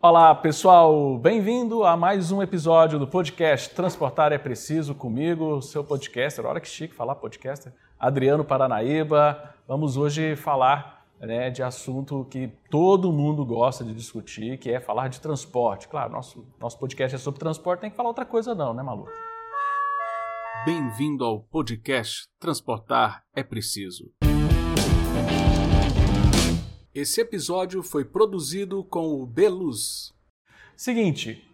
Olá, pessoal! Bem-vindo a mais um episódio do podcast Transportar é Preciso comigo, seu podcaster. Olha que chique falar podcaster. Adriano Paranaíba. Vamos hoje falar né, de assunto que todo mundo gosta de discutir, que é falar de transporte. Claro, nosso, nosso podcast é sobre transporte, tem que falar outra coisa não, né, Malu? Bem-vindo ao podcast Transportar é Preciso. Esse episódio foi produzido com o Beluz. Seguinte,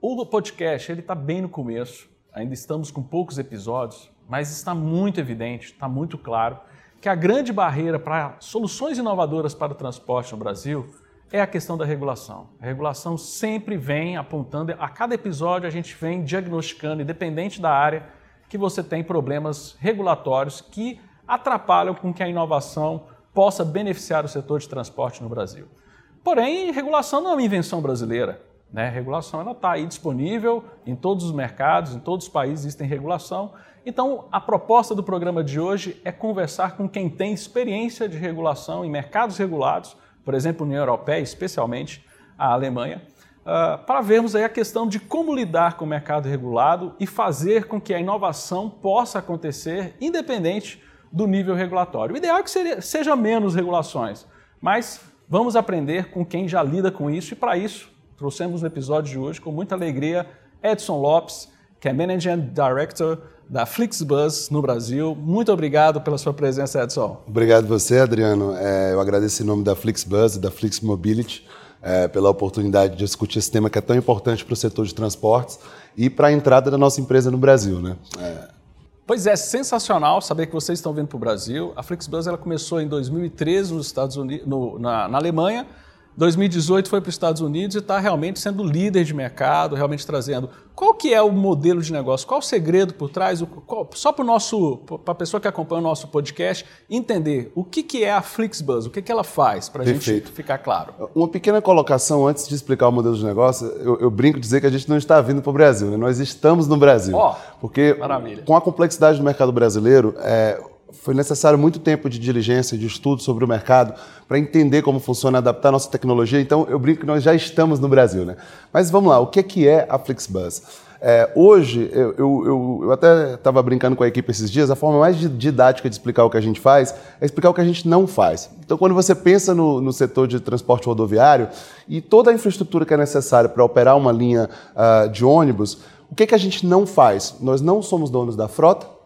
o podcast ele está bem no começo, ainda estamos com poucos episódios, mas está muito evidente, está muito claro que a grande barreira para soluções inovadoras para o transporte no Brasil é a questão da regulação. A regulação sempre vem apontando, a cada episódio a gente vem diagnosticando, independente da área, que você tem problemas regulatórios que atrapalham com que a inovação possa beneficiar o setor de transporte no Brasil. Porém, regulação não é uma invenção brasileira. Né? A regulação está aí disponível em todos os mercados, em todos os países existem regulação. Então, a proposta do programa de hoje é conversar com quem tem experiência de regulação em mercados regulados, por exemplo, União Europeia, especialmente a Alemanha, uh, para vermos aí a questão de como lidar com o mercado regulado e fazer com que a inovação possa acontecer independente do nível regulatório. O ideal é que seria, seja menos regulações, mas vamos aprender com quem já lida com isso e para isso trouxemos no episódio de hoje com muita alegria Edson Lopes, que é Managing Director da Flixbus no Brasil. Muito obrigado pela sua presença, Edson. Obrigado você, Adriano. É, eu agradeço em nome da Flixbus e da Flix Mobility é, pela oportunidade de discutir esse tema que é tão importante para o setor de transportes e para a entrada da nossa empresa no Brasil. Né? É, Pois é, sensacional saber que vocês estão vindo para o Brasil. A Flixbus ela começou em 2013 nos Estados Unidos, no, na, na Alemanha 2018 foi para os Estados Unidos e está realmente sendo líder de mercado, realmente trazendo. Qual que é o modelo de negócio? Qual o segredo por trás? Qual, só para a pessoa que acompanha o nosso podcast entender o que, que é a Flixbus, o que, que ela faz, para a gente ficar claro. Uma pequena colocação antes de explicar o modelo de negócio, eu, eu brinco dizer que a gente não está vindo para o Brasil, né? nós estamos no Brasil. Oh, porque maravilha. com a complexidade do mercado brasileiro, é, foi necessário muito tempo de diligência, de estudo sobre o mercado, para entender como funciona, adaptar a nossa tecnologia. Então, eu brinco que nós já estamos no Brasil. Né? Mas vamos lá, o que é a Flixbus? É, hoje, eu, eu, eu até estava brincando com a equipe esses dias, a forma mais didática de explicar o que a gente faz é explicar o que a gente não faz. Então, quando você pensa no, no setor de transporte rodoviário e toda a infraestrutura que é necessária para operar uma linha uh, de ônibus, o que, que a gente não faz? Nós não somos donos da frota,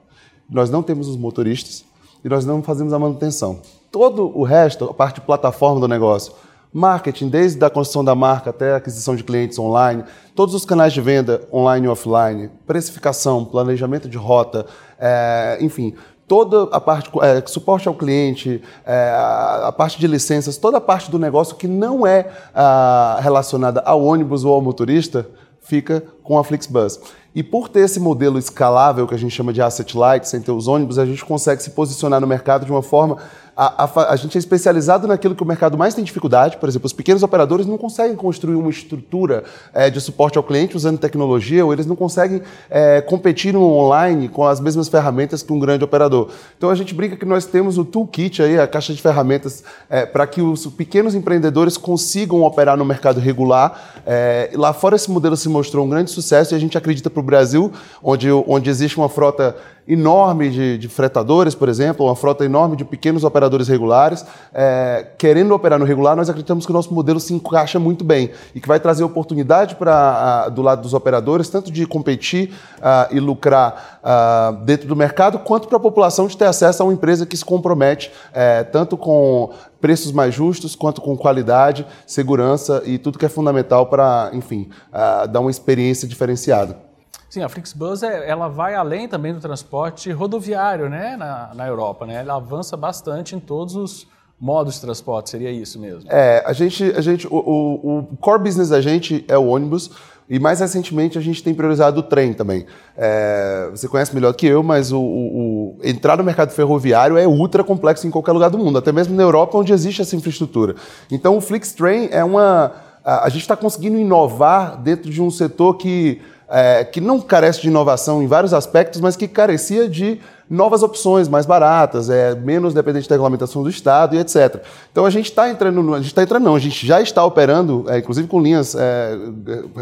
nós não temos os motoristas e nós não fazemos a manutenção. Todo o resto, a parte de plataforma do negócio, marketing, desde a construção da marca até a aquisição de clientes online, todos os canais de venda online e offline, precificação, planejamento de rota, é, enfim, toda a parte é, suporte ao cliente, é, a, a, parte de licenças, toda a parte do negócio que não é a, relacionada ao ônibus ou ao motorista, fica com a Flixbus. E por ter esse modelo escalável que a gente chama de asset light, sem ter os ônibus, a gente consegue se posicionar no mercado de uma forma a, a, a, gente é especializado naquilo que o mercado mais tem dificuldade. Por exemplo, os pequenos operadores não conseguem construir uma estrutura é, de suporte ao cliente usando tecnologia, ou eles não conseguem é, competir no online com as mesmas ferramentas que um grande operador. Então a gente brinca que nós temos o toolkit aí, a caixa de ferramentas, é, para que os pequenos empreendedores consigam operar no mercado regular. Lá fora esse modelo se mostrou um grande sucesso e a gente acredita para o Brasil, onde, onde existe uma frota enorme de, de, fretadores, por exemplo, uma frota enorme de pequenos operadores regulares, é, querendo operar no regular, nós acreditamos que o nosso modelo se encaixa muito bem e que vai trazer oportunidade para do lado dos operadores, tanto de competir uh, e lucrar uh, dentro do mercado, quanto para a população de ter acesso a uma empresa que se compromete uh, tanto com preços mais justos, quanto com qualidade, segurança e tudo que é fundamental para, enfim, dar uma experiência diferenciada. Sim, a Flixbus é, ela vai além também do transporte rodoviário né, na, na Europa. Né? Ela avança bastante em todos os modos de transporte, seria isso mesmo? É, a gente, a gente o, o, o core business da gente é o ônibus, e mais recentemente a gente tem priorizado o trem também. É, você conhece melhor que eu, mas o, o, o, entrar no mercado ferroviário é ultra complexo em qualquer lugar do mundo, até mesmo na Europa, onde existe essa infraestrutura. Então o Flixtrain é uma. A, a gente está conseguindo inovar dentro de um setor que é, que não carece de inovação em vários aspectos, mas que carecia de novas opções mais baratas, é menos dependente da regulamentação do Estado e etc. Então a gente está entrando, a gente está entrando não, a gente já está operando, é, inclusive com linhas é,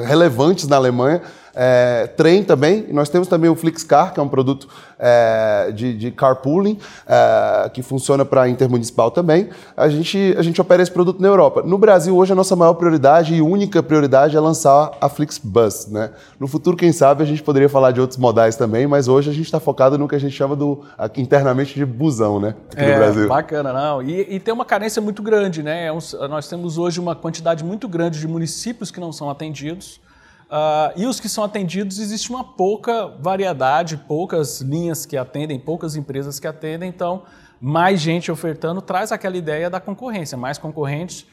relevantes na Alemanha, é, trem também. Nós temos também o Flixcar, que é um produto é, de, de, carpooling, é, que funciona para intermunicipal também. A gente, a gente opera esse produto na Europa. No Brasil, hoje, a nossa maior prioridade e única prioridade é lançar a Flixbus. Né? No futuro, quem sabe, a gente poderia falar de outros modais também, mas hoje a gente está focado no que a gente chama do, internamente de busão né? aqui é, no Brasil. Bacana, não. E, e, tem uma carência muito grande. Né? É nós temos hoje uma quantidade muito grande de municípios que não são atendidos. Uh, e os que são atendidos, existe uma pouca variedade, poucas linhas que atendem, poucas empresas que atendem, então mais gente ofertando traz aquela ideia da concorrência, mais concorrentes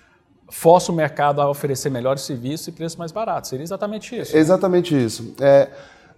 força o mercado a oferecer melhores serviços e preços mais baratos. Seria exatamente isso. Exatamente isso. É,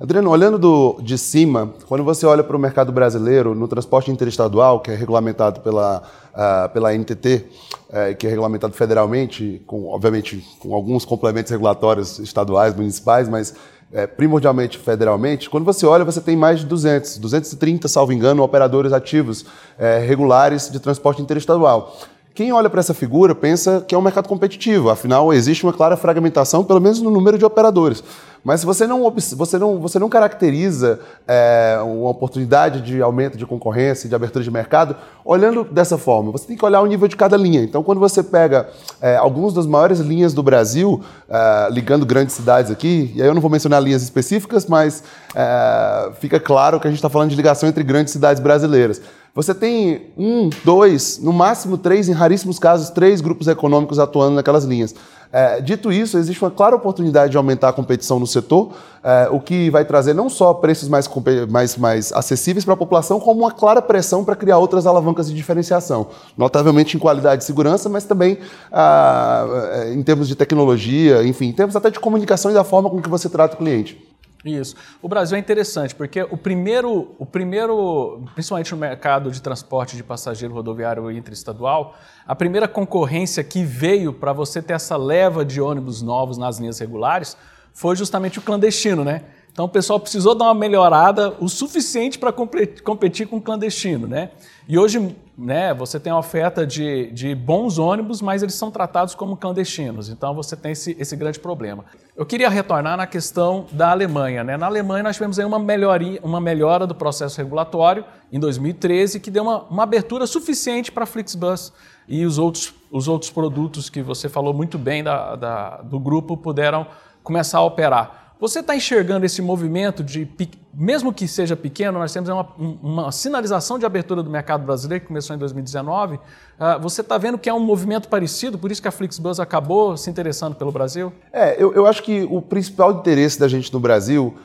Adriano, olhando do, de cima, quando você olha para o mercado brasileiro, no transporte interestadual, que é regulamentado pela, uh, pela NTT, uh, que é regulamentado federalmente, com, obviamente com alguns complementos regulatórios estaduais, municipais, mas uh, primordialmente federalmente, quando você olha, você tem mais de 200, 230, salvo engano, operadores ativos eh, regulares de transporte interestadual. Quem olha para essa figura pensa que é um mercado competitivo, afinal, existe uma clara fragmentação, pelo menos no número de operadores. Mas se você não, você não, você não caracteriza é, uma oportunidade de aumento de concorrência, de abertura de mercado, olhando dessa forma, você tem que olhar o nível de cada linha. Então, quando você pega é, algumas das maiores linhas do Brasil, é, ligando grandes cidades aqui, e aí eu não vou mencionar linhas específicas, mas é, fica claro que a gente está falando de ligação entre grandes cidades brasileiras. Você tem um, dois, no máximo três, em raríssimos casos, três grupos econômicos atuando naquelas linhas. É, dito isso, existe uma clara oportunidade de aumentar a competição no setor, é, o que vai trazer não só preços mais, mais, mais acessíveis para a população, como uma clara pressão para criar outras alavancas de diferenciação, notavelmente em qualidade e segurança, mas também ah, em termos de tecnologia, enfim, em termos até de comunicação e da forma com que você trata o cliente. Isso. O Brasil é interessante porque o primeiro, o primeiro, principalmente no mercado de transporte de passageiro rodoviário interestadual, a primeira concorrência que veio para você ter essa leva de ônibus novos nas linhas regulares foi justamente o clandestino, né? Então o pessoal precisou dar uma melhorada o suficiente para competir com o clandestino, né? E hoje, né, você tem a oferta de, de bons ônibus, mas eles são tratados como clandestinos. Então você tem esse, esse grande problema. Eu queria retornar na questão da Alemanha, né? Na Alemanha nós tivemos aí uma melhoria, uma melhora do processo regulatório em 2013 que deu uma, uma abertura suficiente para a Flixbus e os outros, os outros produtos que você falou muito bem da, da do grupo puderam começar a operar. Você está enxergando esse movimento de, mesmo que seja pequeno, nós temos uma, uma sinalização de abertura do mercado brasileiro que começou em 2019. Ah, você está vendo que é um movimento parecido, por isso que a Flixbus acabou se interessando pelo Brasil? É, eu, eu acho que o principal interesse da gente no Brasil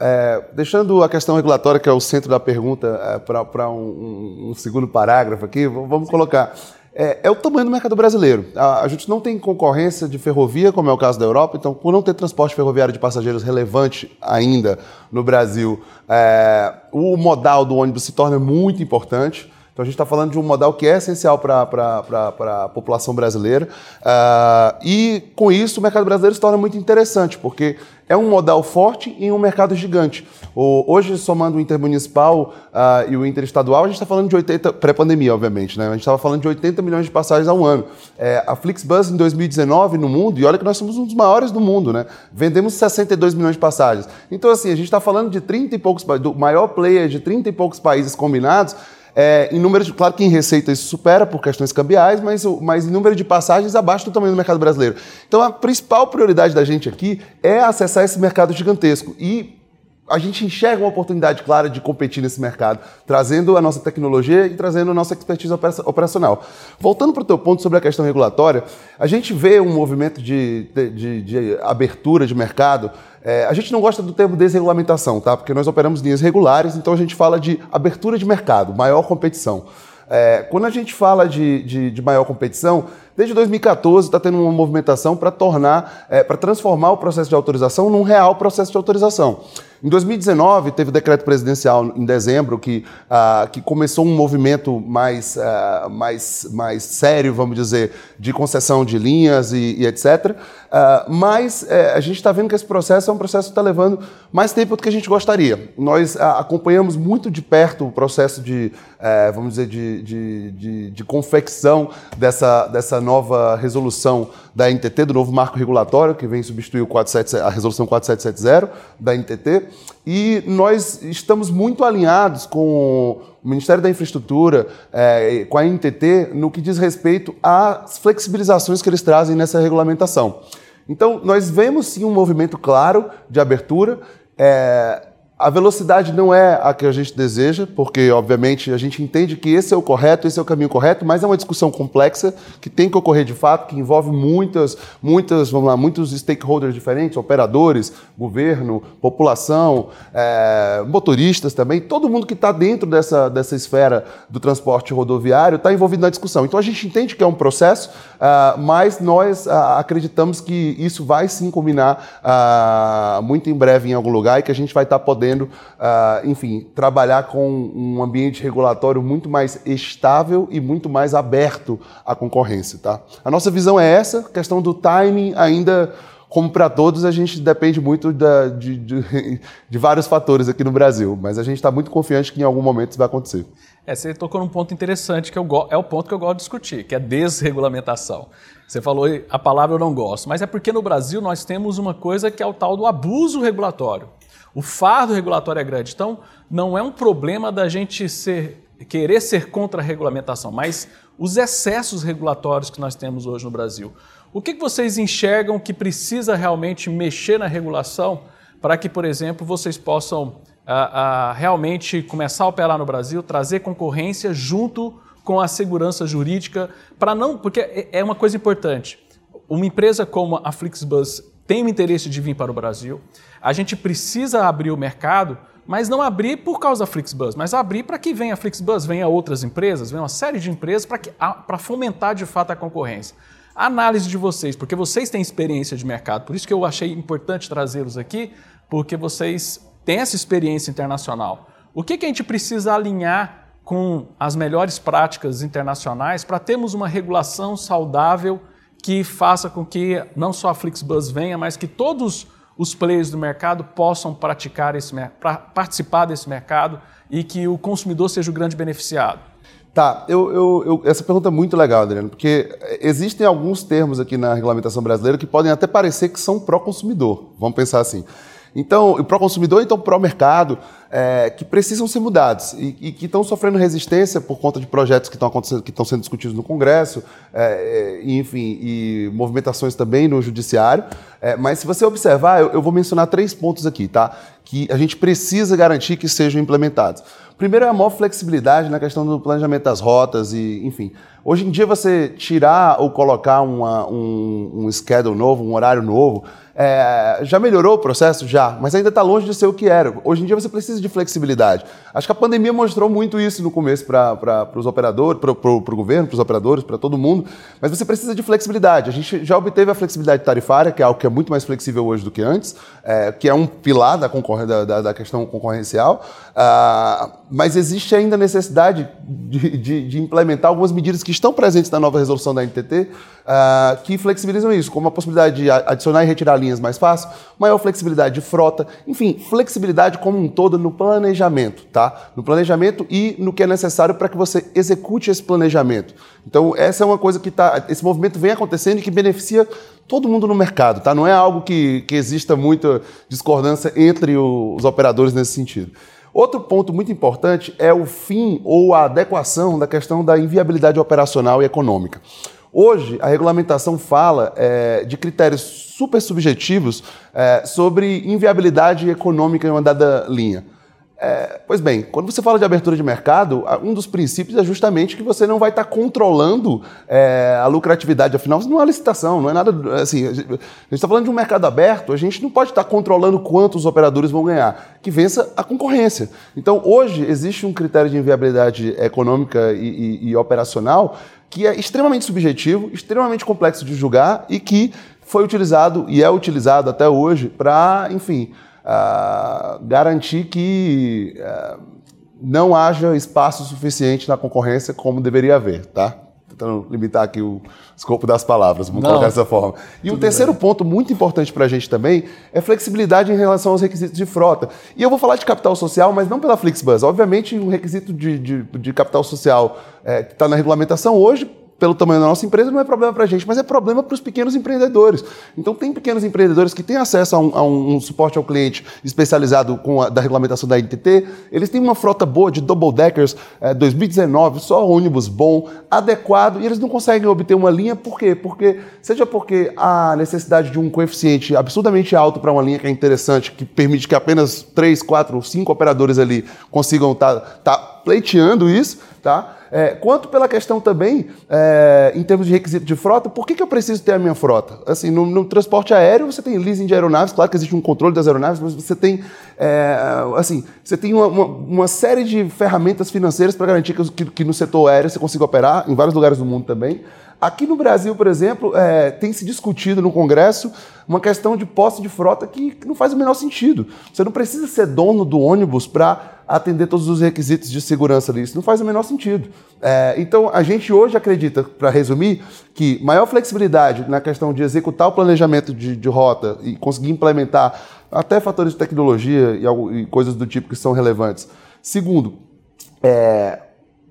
é, deixando a questão regulatória, que é o centro da pergunta, é, para um, um, segundo parágrafo aqui, vamos colocar é, é, o tamanho do mercado brasileiro. A, a, gente não tem concorrência de ferrovia, como é o caso da Europa, então, por não ter transporte ferroviário de passageiros relevante ainda no Brasil, é, o modal do ônibus se torna muito importante. Então a gente está falando de um modal que é essencial para a população brasileira. Uh, e com isso o mercado brasileiro se torna muito interessante, porque é um modal forte em um mercado gigante. Hoje, somando o intermunicipal uh, e o interestadual, a gente está falando de 80, pré-pandemia, obviamente, né? A gente estava falando de 80 milhões de passagens ao ano. É, a Flixbus em 2019 no mundo, e olha que nós somos um dos maiores do mundo, né? Vendemos 62 milhões de passagens. Então, assim, a gente está falando de 30 e poucos, do maior player de 30 e poucos países combinados, é, em claro que em receita isso supera por questões cambiais, mas, mas em número de passagens abaixo do tamanho do mercado brasileiro. Então a principal prioridade da gente aqui é acessar esse mercado gigantesco. E a gente enxerga uma oportunidade clara de competir nesse mercado, trazendo a nossa tecnologia e trazendo a nossa expertise operacional. Voltando para o teu ponto sobre a questão regulatória, a gente vê um movimento de, de, de abertura de mercado. É, a gente não gosta do termo desregulamentação, tá? Porque nós operamos linhas regulares, então a gente fala de abertura de mercado, maior competição. É, quando a gente fala de, de, de maior competição, desde 2014 está tendo uma movimentação para tornar, é, para transformar o processo de autorização num real processo de autorização. Em 2019, teve o decreto presidencial em dezembro que, uh, que começou um movimento mais, uh, mais, mais sério, vamos dizer, de concessão de linhas e, e etc. Uh, mas uh, a gente está vendo que esse processo é um processo que está levando mais tempo do que a gente gostaria. Nós acompanhamos muito de perto o processo de, eh, vamos dizer, de, de, de, de, confecção dessa, dessa nova resolução da NTT, do novo marco regulatório, que vem substituir o 47, a resolução 4770 da NTT. E nós estamos muito alinhados com o Ministério da Infraestrutura, eh, com a NTT, no que diz respeito às flexibilizações que eles trazem nessa regulamentação. Então, nós vemos sim um movimento claro de abertura. É, a velocidade não é a que a gente deseja, porque, obviamente, a gente entende que esse é o correto, esse é o caminho correto, mas é uma discussão complexa que tem que ocorrer de fato, que envolve muitas, muitas, vamos lá, muitos stakeholders diferentes, operadores, governo, população, é, motoristas também, todo mundo que está dentro dessa, dessa esfera do transporte rodoviário está envolvido na discussão. Então, a gente entende que é um processo, uh, mas nós uh, acreditamos que isso vai sim culminar uh, muito em breve em algum lugar e que a gente vai estar tá podendo podendo, uh, enfim, trabalhar com um ambiente regulatório muito mais estável e muito mais aberto à concorrência. Tá? A nossa visão é essa, questão do timing ainda como para todos, a gente depende muito da, de, de, de, vários fatores aqui no Brasil, mas a gente está muito confiante que em algum momento isso vai acontecer. É, você tocou num ponto interessante que eu é o ponto que eu gosto de discutir, que é desregulamentação. Você falou a palavra eu não gosto, mas é porque no Brasil nós temos uma coisa que é o tal do abuso regulatório. O fardo regulatório é grande. Então, não é um problema da gente ser, querer ser contra a regulamentação, mas os excessos regulatórios que nós temos hoje no Brasil. O que vocês enxergam que precisa realmente mexer na regulação para que, por exemplo, vocês possam a, a, realmente começar a operar no Brasil, trazer concorrência junto com a segurança jurídica, para não. Porque é, é uma coisa importante. Uma empresa como a Flixbus tem o interesse de vir para o Brasil. A gente precisa abrir o mercado, mas não abrir por causa da Flixbus, mas abrir para que venha a Flixbus, venha outras empresas, venha uma série de empresas para fomentar de fato a concorrência. A análise de vocês, porque vocês têm experiência de mercado, por isso que eu achei importante trazê-los aqui, porque vocês têm essa experiência internacional. O que, que a gente precisa alinhar com as melhores práticas internacionais para termos uma regulação saudável que faça com que não só a Flixbus venha, mas que todos os players do mercado possam praticar esse, participar desse mercado e que o consumidor seja o grande beneficiado? Tá, eu, eu, eu, essa pergunta é muito legal, Adriano, porque existem alguns termos aqui na regulamentação brasileira que podem até parecer que são pró-consumidor, vamos pensar assim. Então, pró-consumidor, então pró-mercado, é, que precisam ser mudados e, e, que estão sofrendo resistência por conta de projetos que estão acontecendo, que estão sendo discutidos no Congresso, é, é, enfim, e movimentações também no Judiciário. É, mas se você observar, eu, eu vou mencionar três pontos aqui, tá? Que a gente precisa garantir que sejam implementados. Primeiro é a maior flexibilidade na questão do planejamento das rotas e, enfim. Hoje em dia você tirar ou colocar uma, um, um schedule novo, um horário novo, é, já melhorou o processo? Já, mas ainda está longe de ser o que era. Hoje em dia você precisa de flexibilidade. Acho que a pandemia mostrou muito isso no começo para os operadores, para o governo, para os operadores, para todo mundo, mas você precisa de flexibilidade. A gente já obteve a flexibilidade tarifária, que é algo que é muito mais flexível hoje do que antes, é, que é um pilar da, da, da questão concorrencial, uh, mas existe ainda necessidade de, de, de, implementar algumas medidas que estão presentes na nova resolução da NTT, uh, que flexibilizam isso, como a possibilidade de adicionar e retirar linhas mais fácil, maior flexibilidade de frota, enfim, flexibilidade como um todo no planejamento, tá? No planejamento e no que é necessário para que você execute esse planejamento. Então, essa é uma coisa que tá, esse movimento vem acontecendo e que beneficia todo mundo no mercado, tá? Não é algo que, que exista muita discordância entre os operadores nesse sentido. Outro ponto muito importante é o fim ou a adequação da questão da inviabilidade operacional e econômica. Hoje, a regulamentação fala é, de critérios super subjetivos é, sobre inviabilidade econômica em uma dada linha. É, pois bem, quando você fala de abertura de mercado, um dos princípios é justamente que você não vai estar controlando é, a lucratividade. Afinal, não é licitação, não é nada. Assim, a gente está falando de um mercado aberto, a gente não pode estar controlando quanto os operadores vão ganhar, que vença a concorrência. Então, hoje, existe um critério de inviabilidade econômica e, e, e operacional que é extremamente subjetivo, extremamente complexo de julgar e que foi utilizado e é utilizado até hoje para, enfim uh, garantir que uh, não haja espaço suficiente na concorrência como deveria haver, tá? Tentando limitar aqui o escopo das palavras, vamos não, colocar dessa forma. E o terceiro bem. ponto muito importante para a gente também é flexibilidade em relação aos requisitos de frota. E eu vou falar de capital social, mas não pela Flixbus. Obviamente, um requisito de, de, de capital social é, que está na regulamentação hoje pelo tamanho da nossa empresa, não é problema para a gente, mas é problema para os pequenos empreendedores. Então, tem pequenos empreendedores que têm acesso a um, a um suporte ao cliente especializado com a, da regulamentação da NTT. Eles têm uma frota boa de double deckers é, 2019, só ônibus bom, adequado, e eles não conseguem obter uma linha, por quê? Porque, seja porque a necessidade de um coeficiente absurdamente alto para uma linha que é interessante, que permite que apenas 3, 4, 5 operadores ali consigam estar tá, tá pleiteando isso, tá? É, quanto pela questão também, é, em termos de requisito de frota, por que, que eu preciso ter a minha frota? Assim, no, no, transporte aéreo, você tem leasing de aeronaves, claro que existe um controle das aeronaves, mas você tem, é, assim, você tem uma, uma, uma, série de ferramentas financeiras para garantir que, que, que, no setor aéreo você consiga operar, em vários lugares do mundo também. Aqui no Brasil, por exemplo, é, tem se discutido no Congresso uma questão de posse de frota que não faz o menor sentido. Você não precisa ser dono do ônibus para atender todos os requisitos de segurança ali. Isso não faz o menor sentido. É, então, a gente hoje acredita, para resumir, que maior flexibilidade na questão de executar o planejamento de, de rota e conseguir implementar até fatores de tecnologia e, e coisas do tipo que são relevantes. Segundo, é,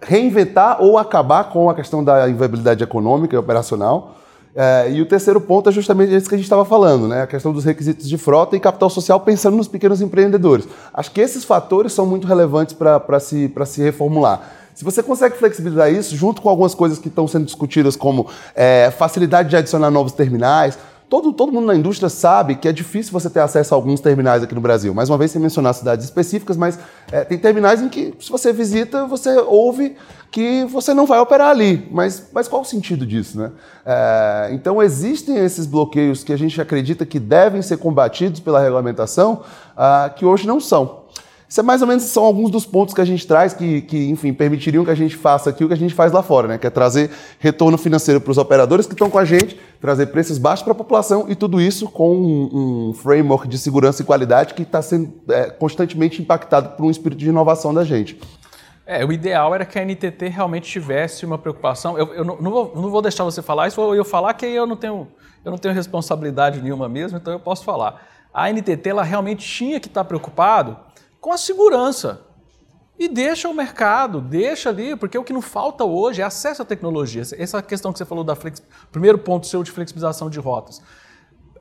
reinventar ou acabar com a questão da inviabilidade econômica e operacional. É, e o terceiro ponto é justamente isso que a gente estava falando, né? a questão dos requisitos de frota e capital social pensando nos pequenos empreendedores. Acho que esses fatores são muito relevantes para se, se reformular. Se você consegue flexibilizar isso, junto com algumas coisas que estão sendo discutidas, como é, facilidade de adicionar novos terminais, Todo, todo mundo na indústria sabe que é difícil você ter acesso a alguns terminais aqui no Brasil. Mais uma vez, sem mencionar cidades específicas, mas é, tem terminais em que, se você visita, você ouve que você não vai operar ali. Mas, mas qual o sentido disso? Né? É, então, existem esses bloqueios que a gente acredita que devem ser combatidos pela regulamentação, ah, que hoje não são. Isso é mais ou menos são alguns dos pontos que a gente traz que, que, enfim, permitiriam que a gente faça aqui o que a gente faz lá fora, né? Que é trazer retorno financeiro para os operadores que estão com a gente, trazer preços baixos para a população e tudo isso com um, um framework de segurança e qualidade que está sendo é, constantemente impactado por um espírito de inovação da gente. É, o ideal era que a NTT realmente tivesse uma preocupação. Eu, eu não, não, vou, não, vou, deixar você falar isso, eu falar que eu não tenho, eu não tenho responsabilidade nenhuma mesmo, então eu posso falar. A NTT ela realmente tinha que estar preocupado com a segurança. E deixa o mercado, deixa ali, porque o que não falta hoje é acesso à tecnologia. Essa questão que você falou da flex... primeiro ponto seu de flexibilização de rotas.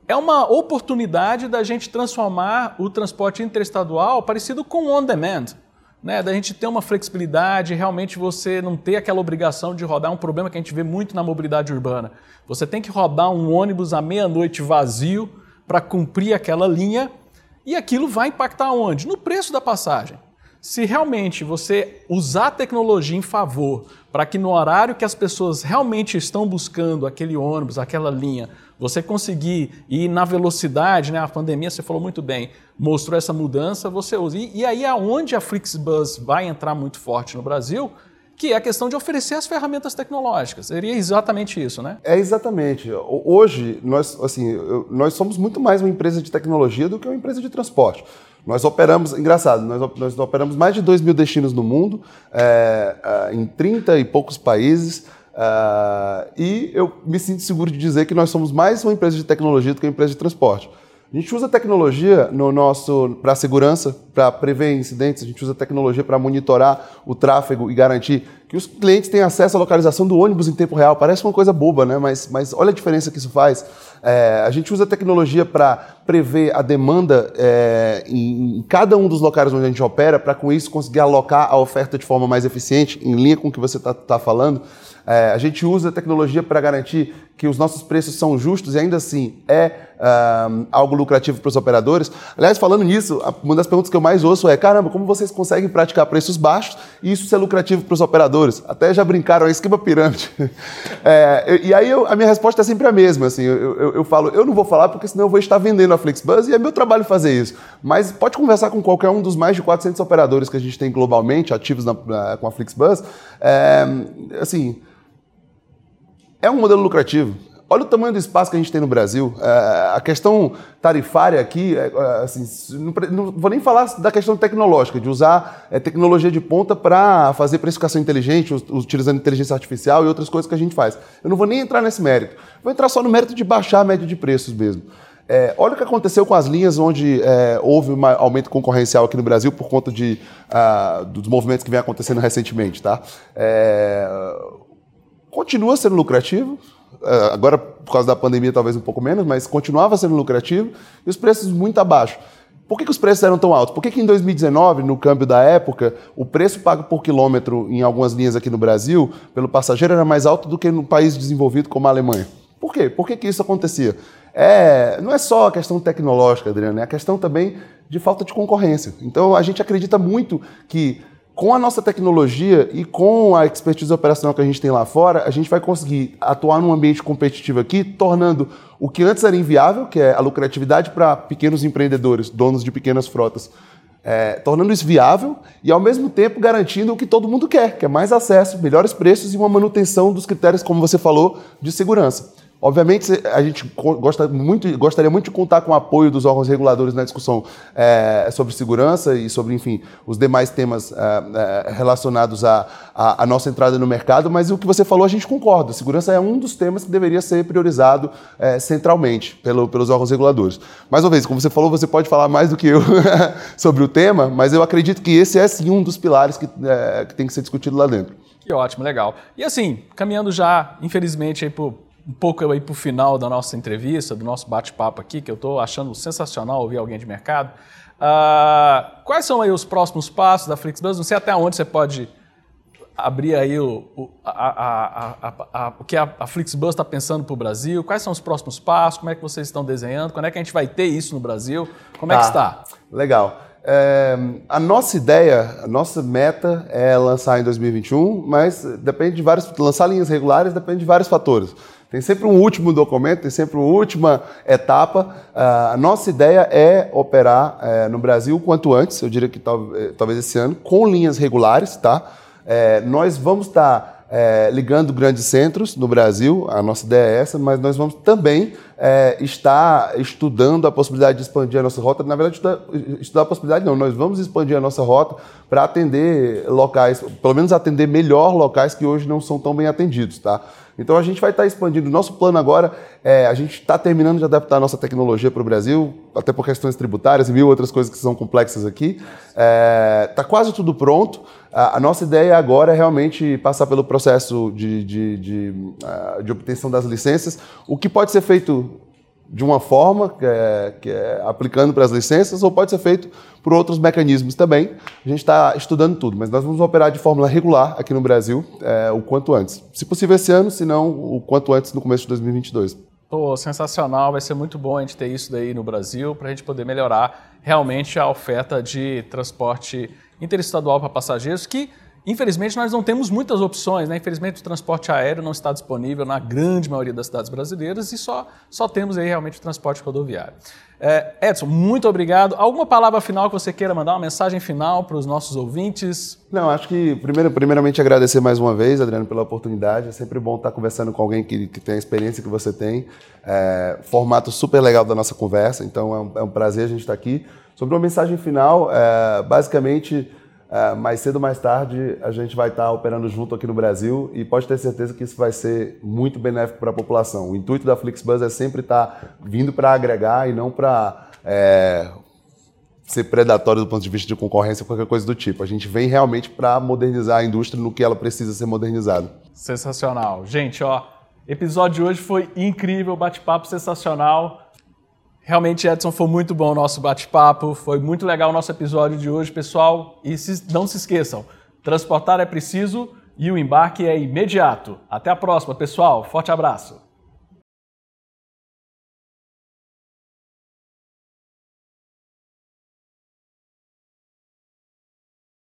É uma oportunidade da gente transformar o transporte interestadual parecido com on demand. Né, da gente ter uma flexibilidade, realmente você não ter aquela obrigação de rodar, um problema que a gente vê muito na mobilidade urbana. Você tem que rodar um ônibus à meia-noite vazio para cumprir aquela linha e aquilo vai impactar onde? No preço da passagem. Se realmente você usar a tecnologia em favor para que no horário que as pessoas realmente estão buscando aquele ônibus, aquela linha, você conseguir ir na velocidade, né? A pandemia, você falou muito bem, mostrou essa mudança, você usa. E, e aí aonde a Flixbus vai entrar muito forte no Brasil, que é a questão de oferecer as ferramentas tecnológicas. Seria exatamente isso, né? É exatamente. Hoje, nós, assim, nós somos muito mais uma empresa de tecnologia do que uma empresa de transporte. Nós operamos, engraçado, nós, nós operamos mais de 2 mil destinos no mundo, é, é, em 30 e poucos países, é, e eu me sinto seguro de dizer que nós somos mais uma empresa de tecnologia do que uma empresa de transporte. A gente usa tecnologia no nosso para segurança, para prever incidentes, a gente usa tecnologia para monitorar o tráfego e garantir que os clientes têm acesso à localização do ônibus em tempo real. Parece uma coisa boba, né? mas, mas olha a diferença que isso faz. É, a gente usa tecnologia para prever a demanda é, em, em, cada um dos locais onde a gente opera, para com isso conseguir alocar a oferta de forma mais eficiente, em linha com o que você está tá falando. É, a gente usa tecnologia para garantir que os nossos preços são justos e ainda assim é um, algo lucrativo para os operadores. Aliás, falando nisso, uma das perguntas que eu mais ouço é: caramba, como vocês conseguem praticar preços baixos e isso ser lucrativo para os operadores? Até já brincaram, é esquema pirâmide. É, e aí eu, a minha resposta é sempre a mesma. Assim, eu, eu, eu, falo, eu não vou falar porque senão eu vou estar vendendo a Flixbus e é meu trabalho fazer isso. Mas pode conversar com qualquer um dos mais de 400 operadores que a gente tem globalmente ativos na, na, com a Flixbus. É, assim é um modelo lucrativo. Olha o tamanho do espaço que a gente tem no Brasil. É, a questão tarifária aqui, é, é assim, não, vou nem falar da questão tecnológica, de usar tecnologia de ponta para fazer precificação inteligente, utilizando inteligência artificial e outras coisas que a gente faz. Eu não vou nem entrar nesse mérito. Vou entrar só no mérito de baixar a média de preços mesmo. É, olha o que aconteceu com as linhas onde é, houve um aumento concorrencial aqui no Brasil por conta de, uh, dos movimentos que vem acontecendo recentemente. Tá? É, continua sendo lucrativo, agora por causa da pandemia talvez um pouco menos, mas continuava sendo lucrativo e os preços muito abaixo. Por que, que os preços eram tão altos? Por que, que em 2019, no câmbio da época, o preço pago por quilômetro em algumas linhas aqui no Brasil, pelo passageiro, era mais alto do que no país desenvolvido como a Alemanha? Por quê? Por que, que isso acontecia? É, não é só a questão tecnológica, Adriano, é a questão também de falta de concorrência. Então, a gente acredita muito que com a nossa tecnologia e com a expertise operacional que a gente tem lá fora, a gente vai conseguir atuar num ambiente competitivo aqui, tornando o que antes era inviável, que é a lucratividade para pequenos empreendedores, donos de pequenas frotas, é, tornando isso viável e, ao mesmo tempo, garantindo o que todo mundo quer, que é mais acesso, melhores preços e uma manutenção dos critérios, como você falou, de segurança. Obviamente, a gente gosta muito, gostaria muito de contar com o apoio dos órgãos reguladores na discussão é, sobre segurança e sobre, enfim, os demais temas é, relacionados à, nossa entrada no mercado, mas o que você falou a gente concorda. Segurança é um dos temas que deveria ser priorizado é, centralmente pelo, pelos órgãos reguladores. Mais uma vez, como você falou, você pode falar mais do que eu sobre o tema, mas eu acredito que esse é sim um dos pilares que, que tem que ser discutido lá dentro. Que ótimo, legal. E assim, caminhando já, infelizmente, por um pouco aí para o final da nossa entrevista, do nosso bate-papo aqui, que eu estou achando sensacional ouvir alguém de mercado. Uh, quais são aí os próximos passos da Flixbus? Não sei até onde você pode abrir aí o, o, a, a, a, o que a, Flixbus está pensando para o Brasil. Quais são os próximos passos? Como é que vocês estão desenhando? Quando é que a gente vai ter isso no Brasil? Como é que tá, está? Legal. É, a nossa ideia, a nossa meta é lançar em 2021, mas depende de vários. Lançar linhas regulares depende de vários fatores. Tem sempre um último documento, tem sempre uma última etapa. Uh, a nossa ideia é operar uh, no Brasil o quanto antes, eu diria que eh, talvez esse ano, com linhas regulares, tá? Uh, nós vamos estar tá, ligando grandes centros no Brasil, a nossa ideia é essa, mas nós vamos também estar estudando a possibilidade de expandir a nossa rota. Na verdade, estudar, estudar a possibilidade não, nós vamos expandir a nossa rota para atender locais, pelo menos atender melhor locais que hoje não são tão bem atendidos, tá? Então a gente vai estar expandindo. Nosso plano agora é a gente está terminando de adaptar a nossa tecnologia para o Brasil, até por questões tributárias e mil outras coisas que são complexas aqui. Está é, tá quase tudo pronto. A, nossa ideia agora é realmente passar pelo processo de, de, de, ah, de obtenção das licenças, o que pode ser feito de uma forma, que é, que é aplicando para as licenças, ou pode ser feito por outros mecanismos também. A gente está estudando tudo, mas nós vamos operar de forma regular aqui no Brasil é, o quanto antes. Se possível esse ano, se não, o quanto antes no começo de 2022. Pô, sensacional, vai ser muito bom a gente ter isso daí no Brasil para a gente poder melhorar realmente a oferta de transporte interestadual para passageiros que Infelizmente, nós não temos muitas opções. Né? Infelizmente, o transporte aéreo não está disponível na grande maioria das cidades brasileiras e só, só temos aí realmente o transporte rodoviário. É, Edson, muito obrigado. Alguma palavra final que você queira mandar, uma mensagem final para os nossos ouvintes? Não, acho que, primeiro, primeiramente, agradecer mais uma vez, Adriano, pela oportunidade. É sempre bom estar conversando com alguém que, que tem a experiência que você tem. É, formato super legal da nossa conversa, então é um, é um prazer a gente estar aqui. Sobre uma mensagem final, é, basicamente Uh, mais cedo ou mais tarde a gente vai estar operando junto aqui no Brasil e pode ter certeza que isso vai ser muito benéfico para a população. O intuito da Flixbus é sempre estar vindo para agregar e não para é, ser predatório do ponto de vista de concorrência ou qualquer coisa do tipo. A gente vem realmente para modernizar a indústria no que ela precisa ser modernizada. Sensacional. Gente, ó, episódio de hoje foi incrível, bate-papo sensacional. Realmente, Edson, foi muito bom o nosso bate-papo, foi muito legal o nosso episódio de hoje, pessoal. E se, não se esqueçam, transportar é preciso e o embarque é imediato. Até a próxima, pessoal. Forte abraço.